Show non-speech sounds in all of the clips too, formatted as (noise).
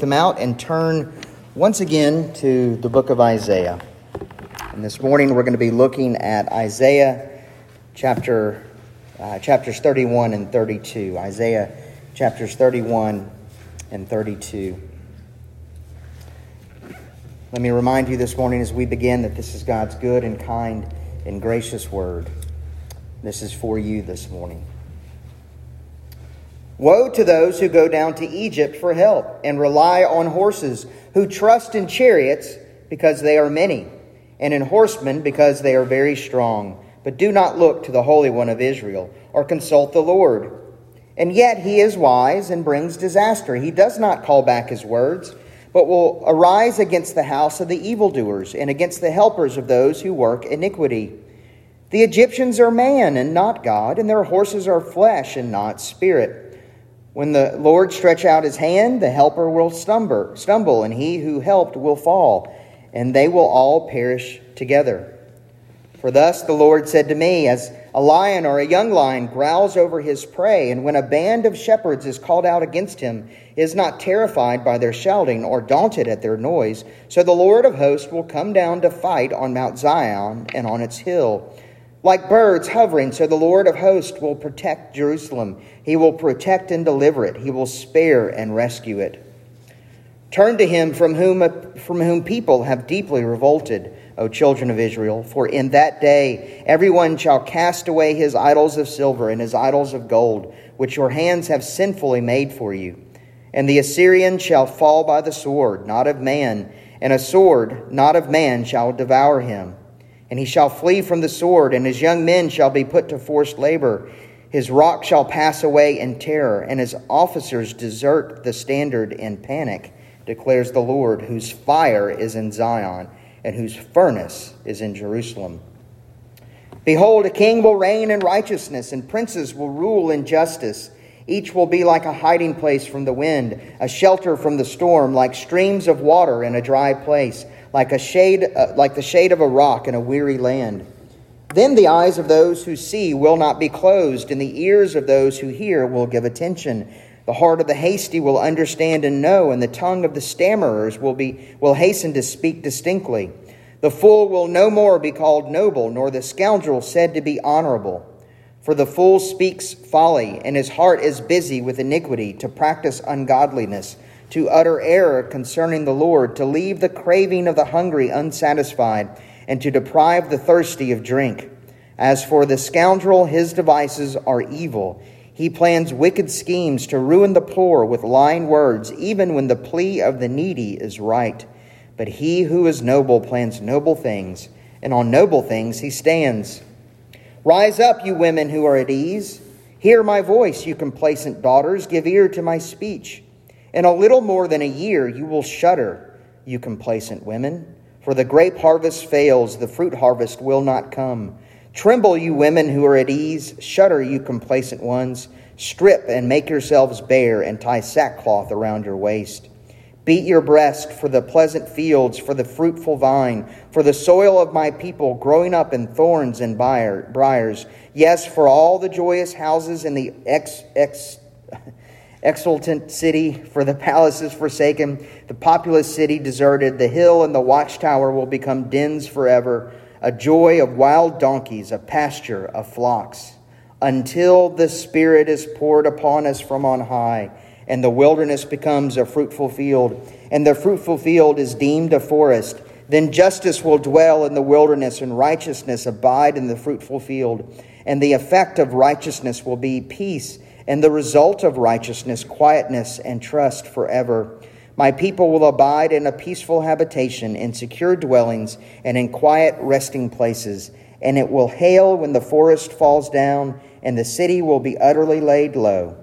them out and turn once again to the book of Isaiah. And this morning we're going to be looking at Isaiah chapter uh, chapters 31 and 32. Isaiah chapters 31 and 32. Let me remind you this morning as we begin that this is God's good and kind and gracious word. This is for you this morning. Woe to those who go down to Egypt for help and rely on horses, who trust in chariots because they are many, and in horsemen because they are very strong, but do not look to the Holy One of Israel or consult the Lord. And yet he is wise and brings disaster. He does not call back his words, but will arise against the house of the evildoers and against the helpers of those who work iniquity. The Egyptians are man and not God, and their horses are flesh and not spirit. When the Lord stretch out his hand, the helper will stumble, stumble, and he who helped will fall, and they will all perish together. For thus the Lord said to me, As a lion or a young lion growls over his prey, and when a band of shepherds is called out against him, is not terrified by their shouting or daunted at their noise, so the Lord of hosts will come down to fight on Mount Zion and on its hill. Like birds hovering, so the Lord of hosts will protect Jerusalem. He will protect and deliver it. He will spare and rescue it. Turn to him from whom, from whom people have deeply revolted, O children of Israel. For in that day everyone shall cast away his idols of silver and his idols of gold, which your hands have sinfully made for you. And the Assyrian shall fall by the sword, not of man, and a sword, not of man, shall devour him. And he shall flee from the sword, and his young men shall be put to forced labor. His rock shall pass away in terror, and his officers desert the standard in panic, declares the Lord, whose fire is in Zion, and whose furnace is in Jerusalem. Behold, a king will reign in righteousness, and princes will rule in justice. Each will be like a hiding place from the wind, a shelter from the storm, like streams of water in a dry place like a shade uh, like the shade of a rock in a weary land. Then the eyes of those who see will not be closed, and the ears of those who hear will give attention. The heart of the hasty will understand and know, and the tongue of the stammerers will be will hasten to speak distinctly. The fool will no more be called noble, nor the scoundrel said to be honorable. For the fool speaks folly, and his heart is busy with iniquity, to practice ungodliness to utter error concerning the Lord, to leave the craving of the hungry unsatisfied, and to deprive the thirsty of drink. As for the scoundrel, his devices are evil. He plans wicked schemes to ruin the poor with lying words, even when the plea of the needy is right. But he who is noble plans noble things, and on noble things he stands. Rise up, you women who are at ease. Hear my voice, you complacent daughters. Give ear to my speech. In a little more than a year, you will shudder, you complacent women, for the grape harvest fails, the fruit harvest will not come. Tremble, you women who are at ease, shudder, you complacent ones. Strip and make yourselves bare, and tie sackcloth around your waist. Beat your breast for the pleasant fields, for the fruitful vine, for the soil of my people growing up in thorns and briars. Yes, for all the joyous houses in the ex, ex exultant city, for the palace is forsaken, the populous city deserted, the hill and the watchtower will become dens forever, a joy of wild donkeys, a pasture of flocks, until the Spirit is poured upon us from on high, and the wilderness becomes a fruitful field, and the fruitful field is deemed a forest. Then justice will dwell in the wilderness, and righteousness abide in the fruitful field. And the effect of righteousness will be peace and the result of righteousness, quietness, and trust forever. My people will abide in a peaceful habitation, in secure dwellings, and in quiet resting places. And it will hail when the forest falls down, and the city will be utterly laid low.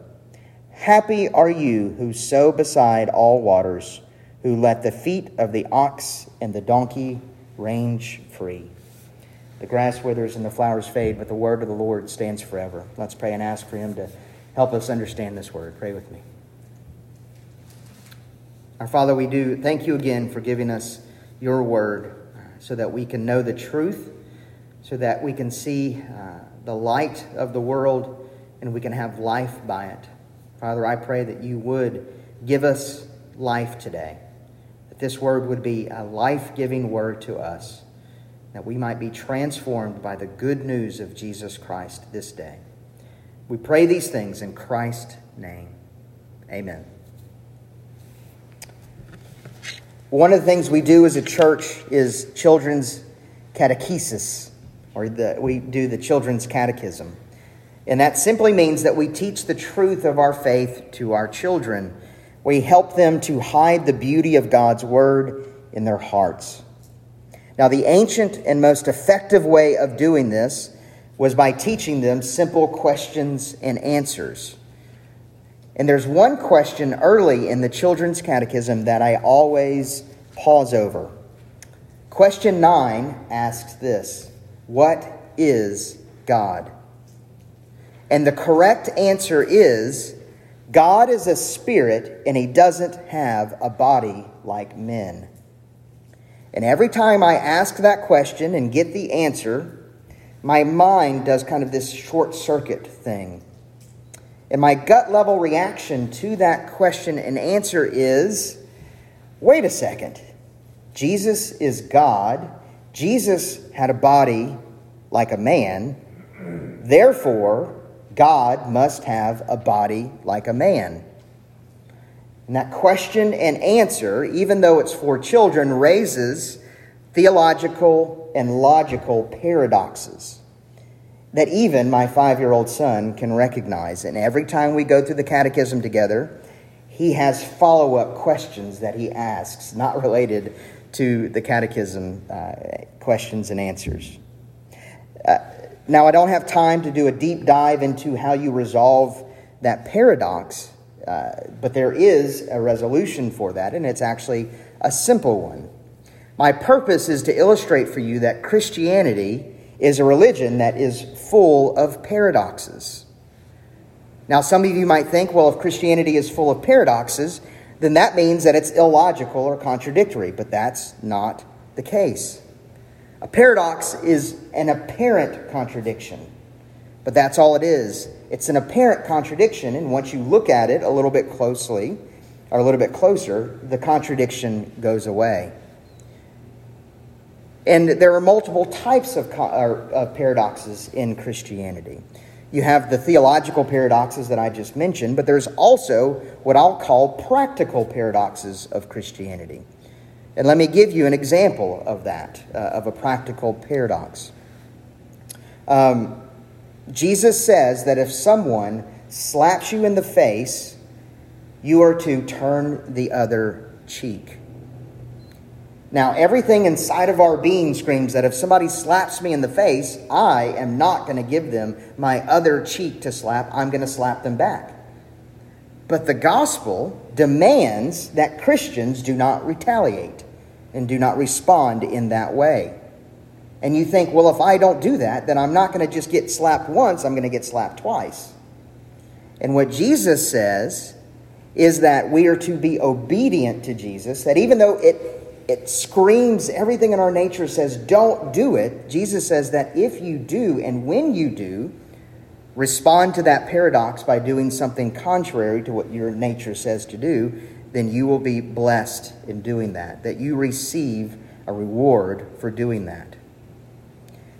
Happy are you who sow beside all waters, who let the feet of the ox and the donkey range free. The grass withers and the flowers fade, but the word of the Lord stands forever. Let's pray and ask for him to Help us understand this word. Pray with me. Our Father, we do thank you again for giving us your word so that we can know the truth, so that we can see uh, the light of the world and we can have life by it. Father, I pray that you would give us life today. That this word would be a life giving word to us, that we might be transformed by the good news of Jesus Christ this day. We pray these things in Christ's name. Amen. One of the things we do as a church is children's catechesis, or the, we do the children's catechism. And that simply means that we teach the truth of our faith to our children. We help them to hide the beauty of God's word in their hearts. Now, the ancient and most effective way of doing this was by teaching them simple questions and answers. And there's one question early in the children's catechism that I always pause over. Question 9 asks this What is God? And the correct answer is God is a spirit and he doesn't have a body like men. And every time I ask that question and get the answer, my mind does kind of this short circuit thing. And my gut level reaction to that question and answer is wait a second. Jesus is God. Jesus had a body like a man. Therefore, God must have a body like a man. And that question and answer, even though it's for children, raises theological and logical paradoxes that even my five year old son can recognize. And every time we go through the catechism together, he has follow up questions that he asks, not related to the catechism uh, questions and answers. Uh, now, I don't have time to do a deep dive into how you resolve that paradox, uh, but there is a resolution for that, and it's actually a simple one. My purpose is to illustrate for you that Christianity is a religion that is full of paradoxes. Now, some of you might think, well, if Christianity is full of paradoxes, then that means that it's illogical or contradictory, but that's not the case. A paradox is an apparent contradiction, but that's all it is. It's an apparent contradiction, and once you look at it a little bit closely, or a little bit closer, the contradiction goes away. And there are multiple types of, of paradoxes in Christianity. You have the theological paradoxes that I just mentioned, but there's also what I'll call practical paradoxes of Christianity. And let me give you an example of that, uh, of a practical paradox. Um, Jesus says that if someone slaps you in the face, you are to turn the other cheek. Now, everything inside of our being screams that if somebody slaps me in the face, I am not going to give them my other cheek to slap. I'm going to slap them back. But the gospel demands that Christians do not retaliate and do not respond in that way. And you think, well, if I don't do that, then I'm not going to just get slapped once, I'm going to get slapped twice. And what Jesus says is that we are to be obedient to Jesus, that even though it, it screams, everything in our nature says, don't do it, Jesus says that if you do and when you do, respond to that paradox by doing something contrary to what your nature says to do, then you will be blessed in doing that, that you receive a reward for doing that.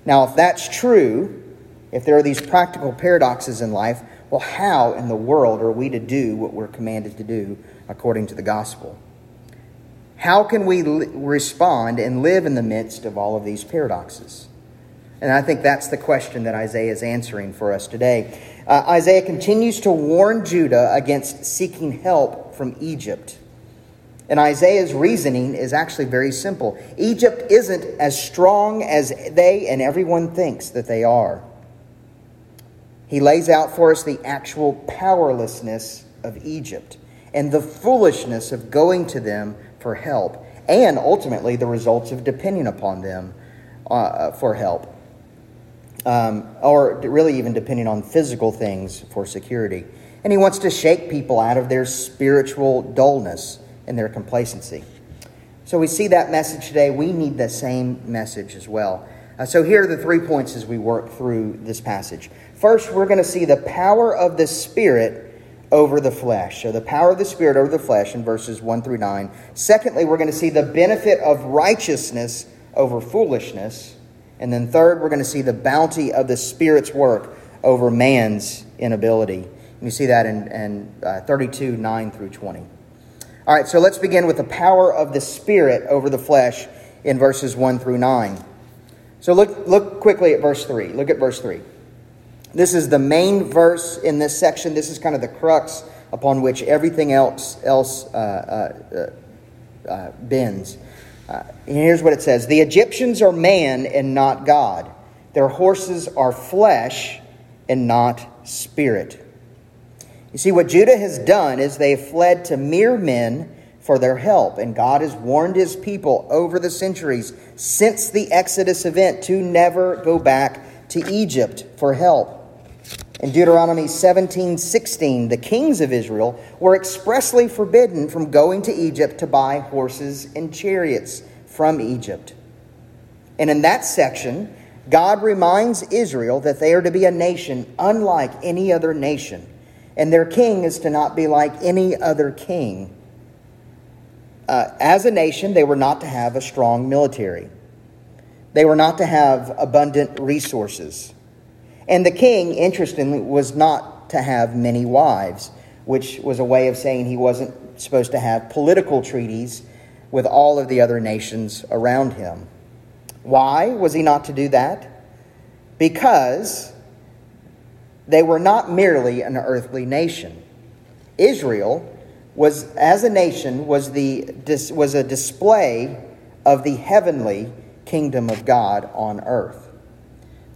Now, if that's true, if there are these practical paradoxes in life, well, how in the world are we to do what we're commanded to do according to the gospel? How can we respond and live in the midst of all of these paradoxes? And I think that's the question that Isaiah is answering for us today. Uh, Isaiah continues to warn Judah against seeking help from Egypt. And Isaiah's reasoning is actually very simple. Egypt isn't as strong as they and everyone thinks that they are. He lays out for us the actual powerlessness of Egypt and the foolishness of going to them for help, and ultimately the results of depending upon them uh, for help um, or really even depending on physical things for security. And he wants to shake people out of their spiritual dullness and their complacency. So we see that message today. We need the same message as well. Uh, so here are the three points as we work through this passage. First, we're going to see the power of the Spirit over the flesh. So the power of the Spirit over the flesh in verses 1 through 9. Secondly, we're going to see the benefit of righteousness over foolishness. And then third, we're going to see the bounty of the Spirit's work over man's inability. You see that in, in uh, 32, 9 through 20. All right, so let's begin with the power of the Spirit over the flesh in verses 1 through 9. So look, look quickly at verse 3. Look at verse 3. This is the main verse in this section. This is kind of the crux upon which everything else, else uh, uh, uh, bends. Uh, and here's what it says The Egyptians are man and not God, their horses are flesh and not spirit. You see, what Judah has done is they have fled to mere men for their help, and God has warned his people over the centuries since the Exodus event to never go back to Egypt for help. In Deuteronomy 17 16, the kings of Israel were expressly forbidden from going to Egypt to buy horses and chariots from Egypt. And in that section, God reminds Israel that they are to be a nation unlike any other nation, and their king is to not be like any other king. Uh, as a nation, they were not to have a strong military. They were not to have abundant resources. And the king, interestingly, was not to have many wives, which was a way of saying he wasn't supposed to have political treaties with all of the other nations around him. Why was he not to do that? Because they were not merely an earthly nation. Israel was, as a nation, was, the, was a display of the heavenly kingdom of God on earth.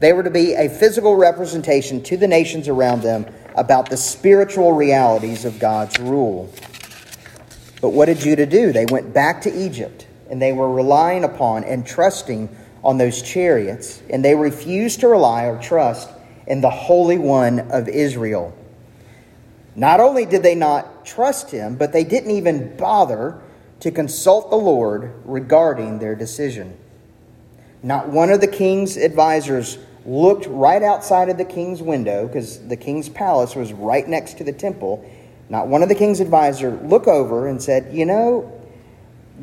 They were to be a physical representation to the nations around them about the spiritual realities of God's rule. But what did Judah do? They went back to Egypt and they were relying upon and trusting on those chariots, and they refused to rely or trust in the Holy One of Israel. Not only did they not trust him, but they didn't even bother to consult the Lord regarding their decision. Not one of the king's advisors looked right outside of the king's window because the king's palace was right next to the temple. Not one of the king's advisor looked over and said, "You know,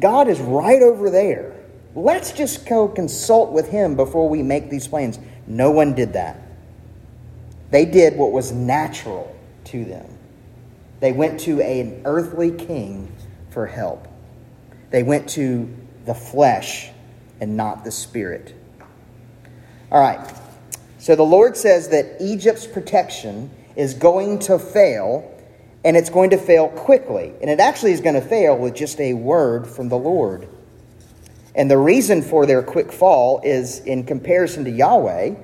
God is right over there. Let's just go consult with him before we make these plans." No one did that. They did what was natural to them. They went to an earthly king for help. They went to the flesh and not the spirit. All right. So the Lord says that Egypt's protection is going to fail, and it's going to fail quickly. And it actually is going to fail with just a word from the Lord. And the reason for their quick fall is in comparison to Yahweh,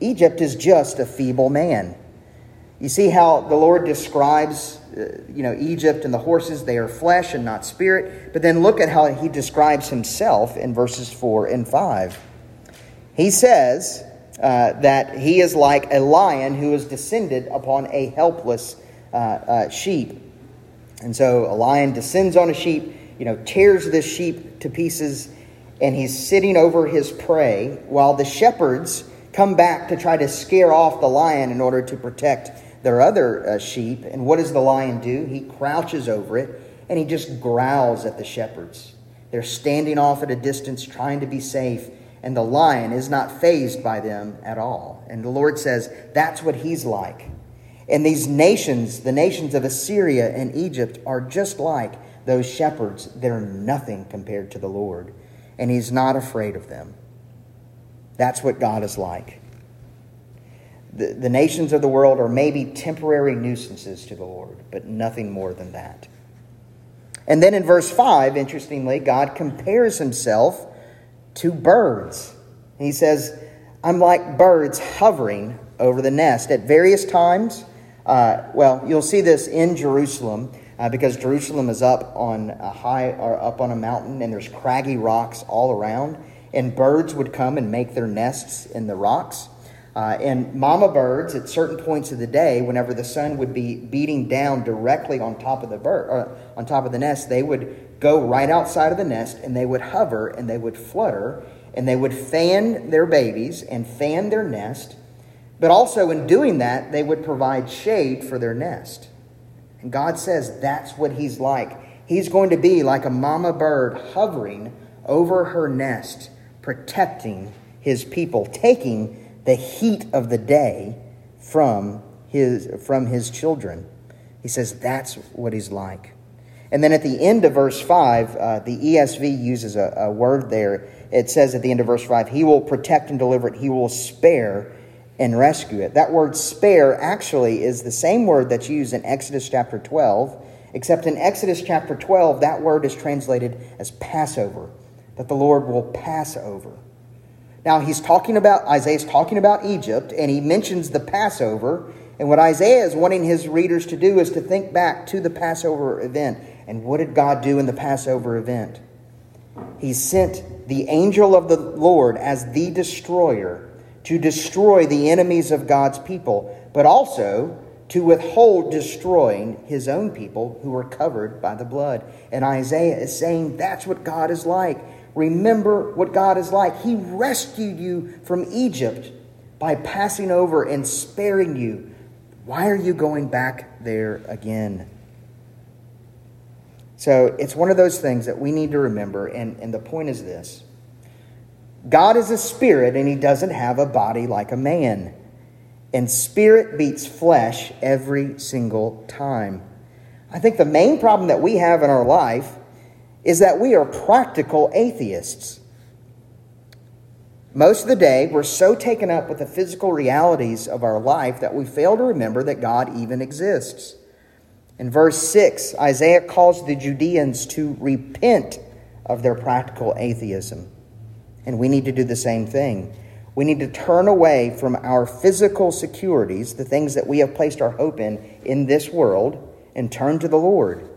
Egypt is just a feeble man. You see how the Lord describes, uh, you know, Egypt and the horses, they are flesh and not spirit. But then look at how he describes himself in verses 4 and 5. He says, uh, that he is like a lion who has descended upon a helpless uh, uh, sheep. And so a lion descends on a sheep, you know, tears this sheep to pieces, and he's sitting over his prey while the shepherds come back to try to scare off the lion in order to protect their other uh, sheep. And what does the lion do? He crouches over it and he just growls at the shepherds. They're standing off at a distance trying to be safe and the lion is not fazed by them at all. And the Lord says that's what he's like. And these nations, the nations of Assyria and Egypt, are just like those shepherds. They're nothing compared to the Lord. And he's not afraid of them. That's what God is like. The, the nations of the world are maybe temporary nuisances to the Lord, but nothing more than that. And then in verse 5, interestingly, God compares himself to birds. He says, I'm like birds hovering over the nest. At various times, uh, well, you'll see this in Jerusalem uh, because Jerusalem is up on a high or up on a mountain and there's craggy rocks all around. And birds would come and make their nests in the rocks. Uh, and mama birds, at certain points of the day, whenever the sun would be beating down directly on top of the bird, or on top of the nest, they would go right outside of the nest and they would hover and they would flutter and they would fan their babies and fan their nest. But also, in doing that, they would provide shade for their nest. And God says that's what he's like. He's going to be like a mama bird hovering over her nest, protecting his people, taking the heat of the day from his, from his children. He says that's what he's like. And then at the end of verse 5, uh, the ESV uses a, a word there. It says at the end of verse 5, He will protect and deliver it, He will spare and rescue it. That word spare actually is the same word that's used in Exodus chapter 12, except in Exodus chapter 12, that word is translated as Passover, that the Lord will pass over. Now, he's talking about, Isaiah's talking about Egypt, and he mentions the Passover. And what Isaiah is wanting his readers to do is to think back to the Passover event. And what did God do in the Passover event? He sent the angel of the Lord as the destroyer to destroy the enemies of God's people, but also to withhold destroying his own people who were covered by the blood. And Isaiah is saying that's what God is like. Remember what God is like. He rescued you from Egypt by passing over and sparing you. Why are you going back there again? So it's one of those things that we need to remember. And, and the point is this God is a spirit, and he doesn't have a body like a man. And spirit beats flesh every single time. I think the main problem that we have in our life is that we are practical atheists. Most of the day, we're so taken up with the physical realities of our life that we fail to remember that God even exists. In verse 6, Isaiah calls the Judeans to repent of their practical atheism. And we need to do the same thing. We need to turn away from our physical securities, the things that we have placed our hope in in this world, and turn to the Lord.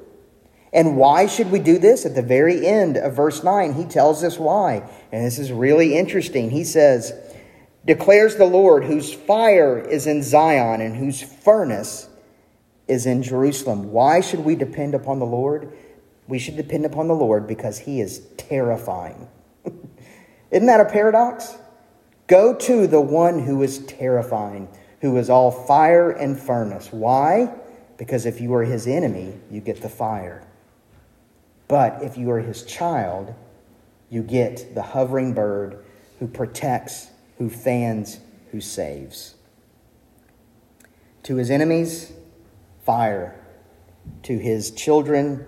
And why should we do this? At the very end of verse 9, he tells us why. And this is really interesting. He says, Declares the Lord, whose fire is in Zion and whose furnace is in Jerusalem. Why should we depend upon the Lord? We should depend upon the Lord because he is terrifying. (laughs) Isn't that a paradox? Go to the one who is terrifying, who is all fire and furnace. Why? Because if you are his enemy, you get the fire. But if you are his child, you get the hovering bird who protects, who fans, who saves. To his enemies, fire. To his children,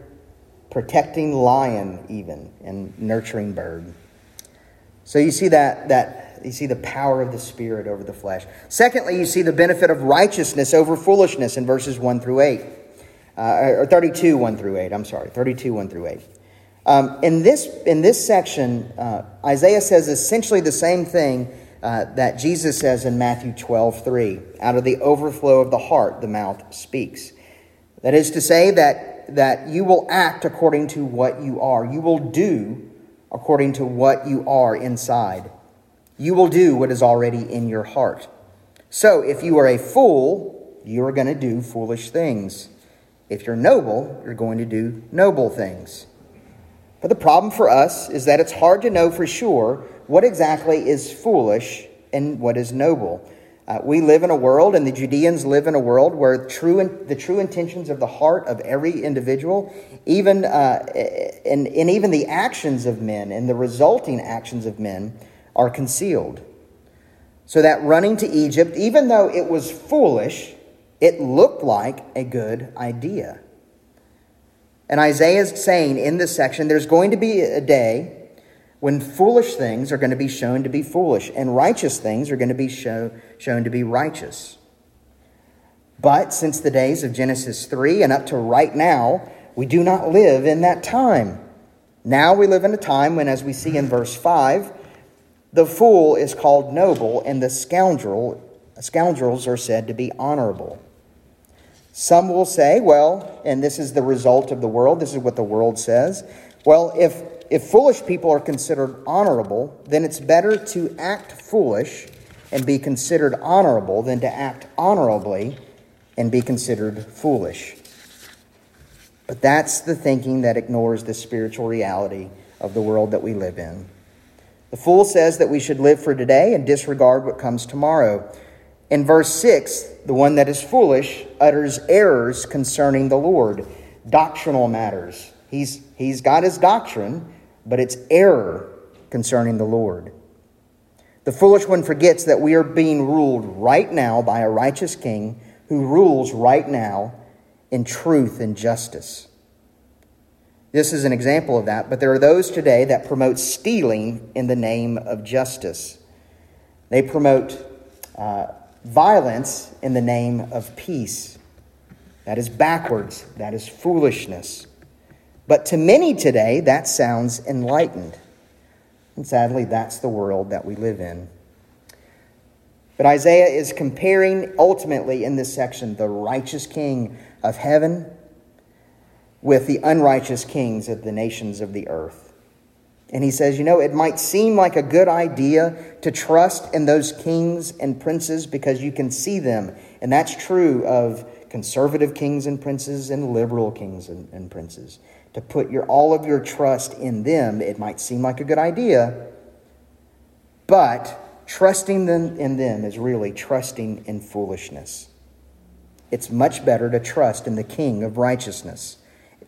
protecting lion, even, and nurturing bird. So you see that, that you see the power of the Spirit over the flesh. Secondly, you see the benefit of righteousness over foolishness in verses 1 through 8 uh, or 32, 1 through 8. I'm sorry, 32, 1 through 8. Um, in, this, in this section, uh, Isaiah says essentially the same thing uh, that Jesus says in Matthew 12, 3. Out of the overflow of the heart, the mouth speaks. That is to say, that, that you will act according to what you are. You will do according to what you are inside. You will do what is already in your heart. So, if you are a fool, you are going to do foolish things. If you're noble, you're going to do noble things. But the problem for us is that it's hard to know for sure what exactly is foolish and what is noble. Uh, we live in a world, and the Judeans live in a world where true in, the true intentions of the heart of every individual, even uh, and, and even the actions of men and the resulting actions of men, are concealed. So that running to Egypt, even though it was foolish, it looked like a good idea. And Isaiah is saying in this section there's going to be a day when foolish things are going to be shown to be foolish and righteous things are going to be show, shown to be righteous. But since the days of Genesis 3 and up to right now, we do not live in that time. Now we live in a time when, as we see in verse 5, the fool is called noble and the scoundrel, scoundrels are said to be honorable. Some will say, well, and this is the result of the world, this is what the world says. Well, if, if foolish people are considered honorable, then it's better to act foolish and be considered honorable than to act honorably and be considered foolish. But that's the thinking that ignores the spiritual reality of the world that we live in. The fool says that we should live for today and disregard what comes tomorrow. In verse 6, the one that is foolish utters errors concerning the Lord, doctrinal matters. He's, he's got his doctrine, but it's error concerning the Lord. The foolish one forgets that we are being ruled right now by a righteous king who rules right now in truth and justice. This is an example of that, but there are those today that promote stealing in the name of justice. They promote uh, violence in the name of peace. That is backwards, that is foolishness. But to many today, that sounds enlightened. And sadly, that's the world that we live in. But Isaiah is comparing ultimately in this section the righteous king of heaven with the unrighteous kings of the nations of the earth. And he says, you know, it might seem like a good idea to trust in those kings and princes because you can see them. And that's true of conservative kings and princes and liberal kings and, and princes to put your, all of your trust in them, it might seem like a good idea, but trusting them in them is really trusting in foolishness. It's much better to trust in the King of righteousness.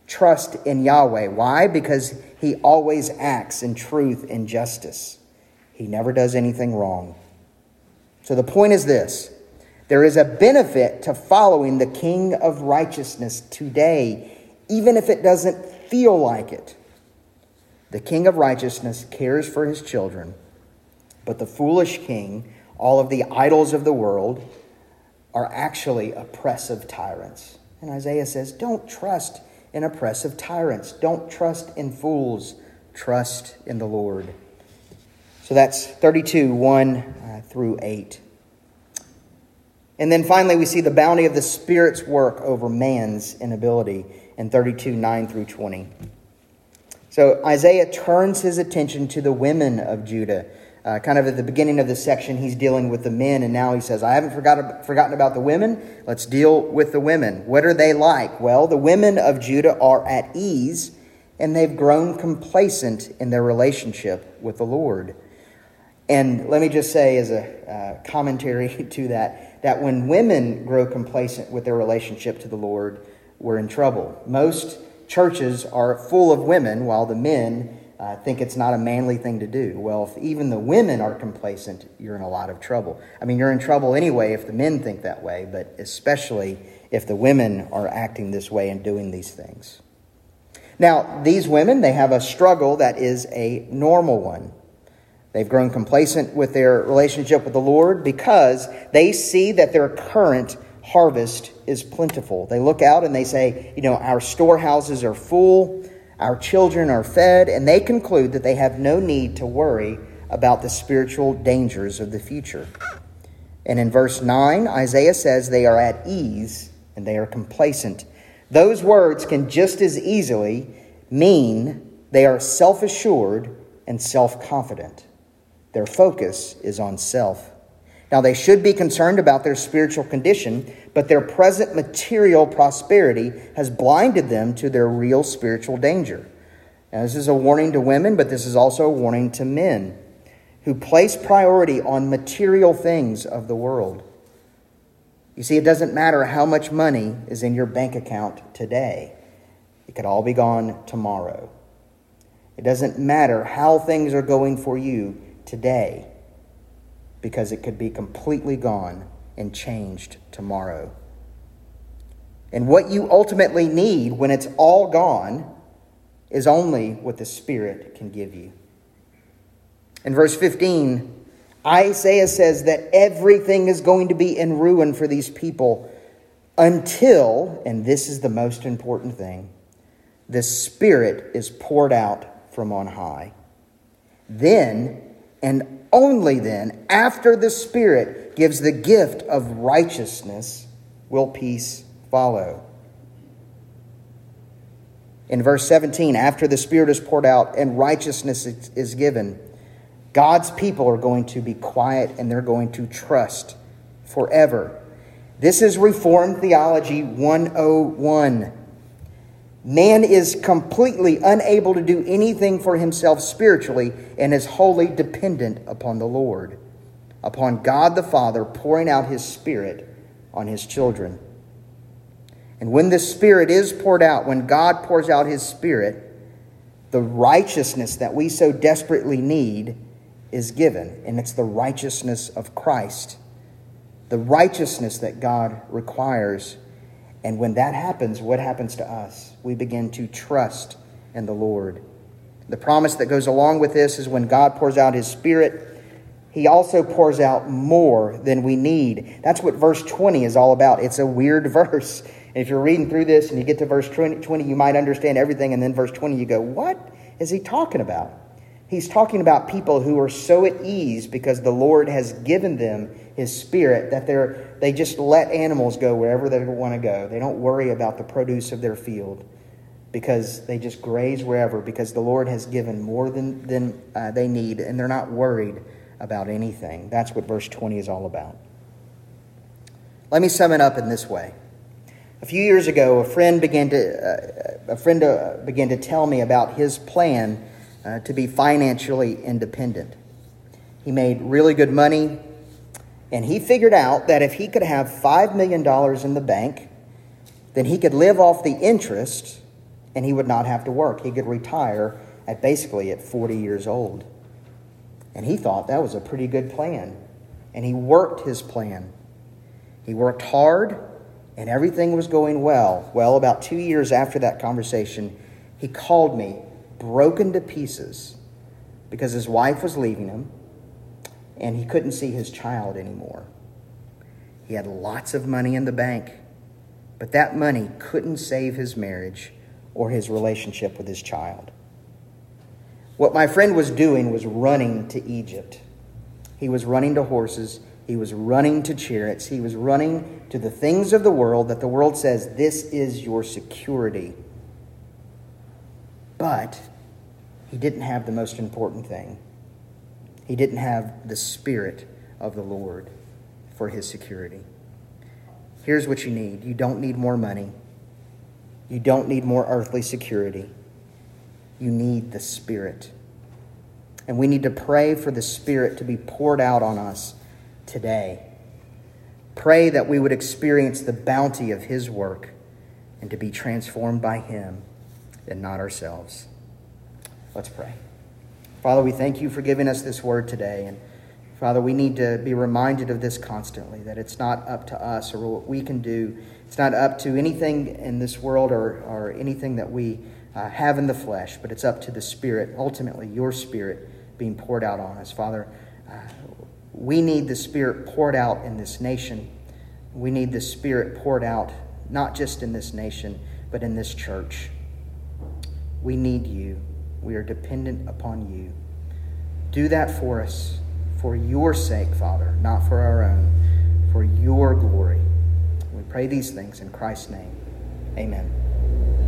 Trust in Yahweh. Why? Because he always acts in truth and justice. He never does anything wrong. So the point is this there is a benefit to following the King of righteousness today, even if it doesn't feel like it. The king of righteousness cares for his children, but the foolish king, all of the idols of the world, are actually oppressive tyrants. And Isaiah says, Don't trust in oppressive tyrants. Don't trust in fools. Trust in the Lord. So that's 32, 1 uh, through 8. And then finally, we see the bounty of the Spirit's work over man's inability in 32 9 through 20. So Isaiah turns his attention to the women of Judah. Uh, kind of at the beginning of this section, he's dealing with the men, and now he says, I haven't forgot, forgotten about the women. Let's deal with the women. What are they like? Well, the women of Judah are at ease, and they've grown complacent in their relationship with the Lord. And let me just say, as a uh, commentary (laughs) to that, that when women grow complacent with their relationship to the Lord, we're in trouble. Most churches are full of women, while the men uh, think it's not a manly thing to do. Well, if even the women are complacent, you're in a lot of trouble. I mean, you're in trouble anyway if the men think that way, but especially if the women are acting this way and doing these things. Now, these women, they have a struggle that is a normal one. They've grown complacent with their relationship with the Lord because they see that their current harvest is plentiful. They look out and they say, you know, our storehouses are full, our children are fed, and they conclude that they have no need to worry about the spiritual dangers of the future. And in verse 9, Isaiah says they are at ease and they are complacent. Those words can just as easily mean they are self assured and self confident. Their focus is on self. Now, they should be concerned about their spiritual condition, but their present material prosperity has blinded them to their real spiritual danger. Now, this is a warning to women, but this is also a warning to men who place priority on material things of the world. You see, it doesn't matter how much money is in your bank account today, it could all be gone tomorrow. It doesn't matter how things are going for you today because it could be completely gone and changed tomorrow. And what you ultimately need when it's all gone is only what the Spirit can give you. In verse 15, Isaiah says that everything is going to be in ruin for these people until, and this is the most important thing, the Spirit is poured out from on high. Then, and only then, after the Spirit gives the gift of righteousness, will peace follow. In verse 17, after the Spirit is poured out and righteousness is given, God's people are going to be quiet and they're going to trust forever. This is Reformed Theology 101. Man is completely unable to do anything for himself spiritually and is wholly dependent upon the Lord. upon God the Father pouring out his Spirit on his children. And when the Spirit is poured out, when God pours out his Spirit, the righteousness that we so desperately need is given, and it's the righteousness of Christ, the righteousness that God requires. And when that happens, what happens to us? We begin to trust in the Lord. The promise that goes along with this is when God pours out his Spirit, he also pours out more than we need. That's what verse 20 is all about. It's a weird (laughs) verse. And if you're reading through this and you get to verse 20, you might understand everything. And then verse 20, you go, What is he talking about? He's talking about people who are so at ease because the Lord has given them his spirit that they're, they just let animals go wherever they want to go. They don't worry about the produce of their field because they just graze wherever because the Lord has given more than, than uh, they need and they're not worried about anything. That's what verse 20 is all about. Let me sum it up in this way. A few years ago, a friend began to, uh, a friend uh, began to tell me about his plan uh, to be financially independent. He made really good money, and he figured out that if he could have $5 million in the bank, then he could live off the interest and he would not have to work. He could retire at basically at 40 years old. And he thought that was a pretty good plan. And he worked his plan. He worked hard, and everything was going well. Well, about two years after that conversation, he called me broken to pieces because his wife was leaving him and he couldn't see his child anymore. He had lots of money in the bank, but that money couldn't save his marriage or his relationship with his child. What my friend was doing was running to Egypt. He was running to horses. He was running to chariots. He was running to the things of the world that the world says, this is your security. But he didn't have the most important thing. He didn't have the Spirit of the Lord for his security. Here's what you need you don't need more money, you don't need more earthly security. You need the Spirit. And we need to pray for the Spirit to be poured out on us today. Pray that we would experience the bounty of His work and to be transformed by Him and not ourselves. Let's pray. Father, we thank you for giving us this word today. And Father, we need to be reminded of this constantly that it's not up to us or what we can do. It's not up to anything in this world or, or anything that we uh, have in the flesh, but it's up to the Spirit, ultimately, your Spirit being poured out on us. Father, uh, we need the Spirit poured out in this nation. We need the Spirit poured out not just in this nation, but in this church. We need you. We are dependent upon you. Do that for us, for your sake, Father, not for our own, for your glory. We pray these things in Christ's name. Amen.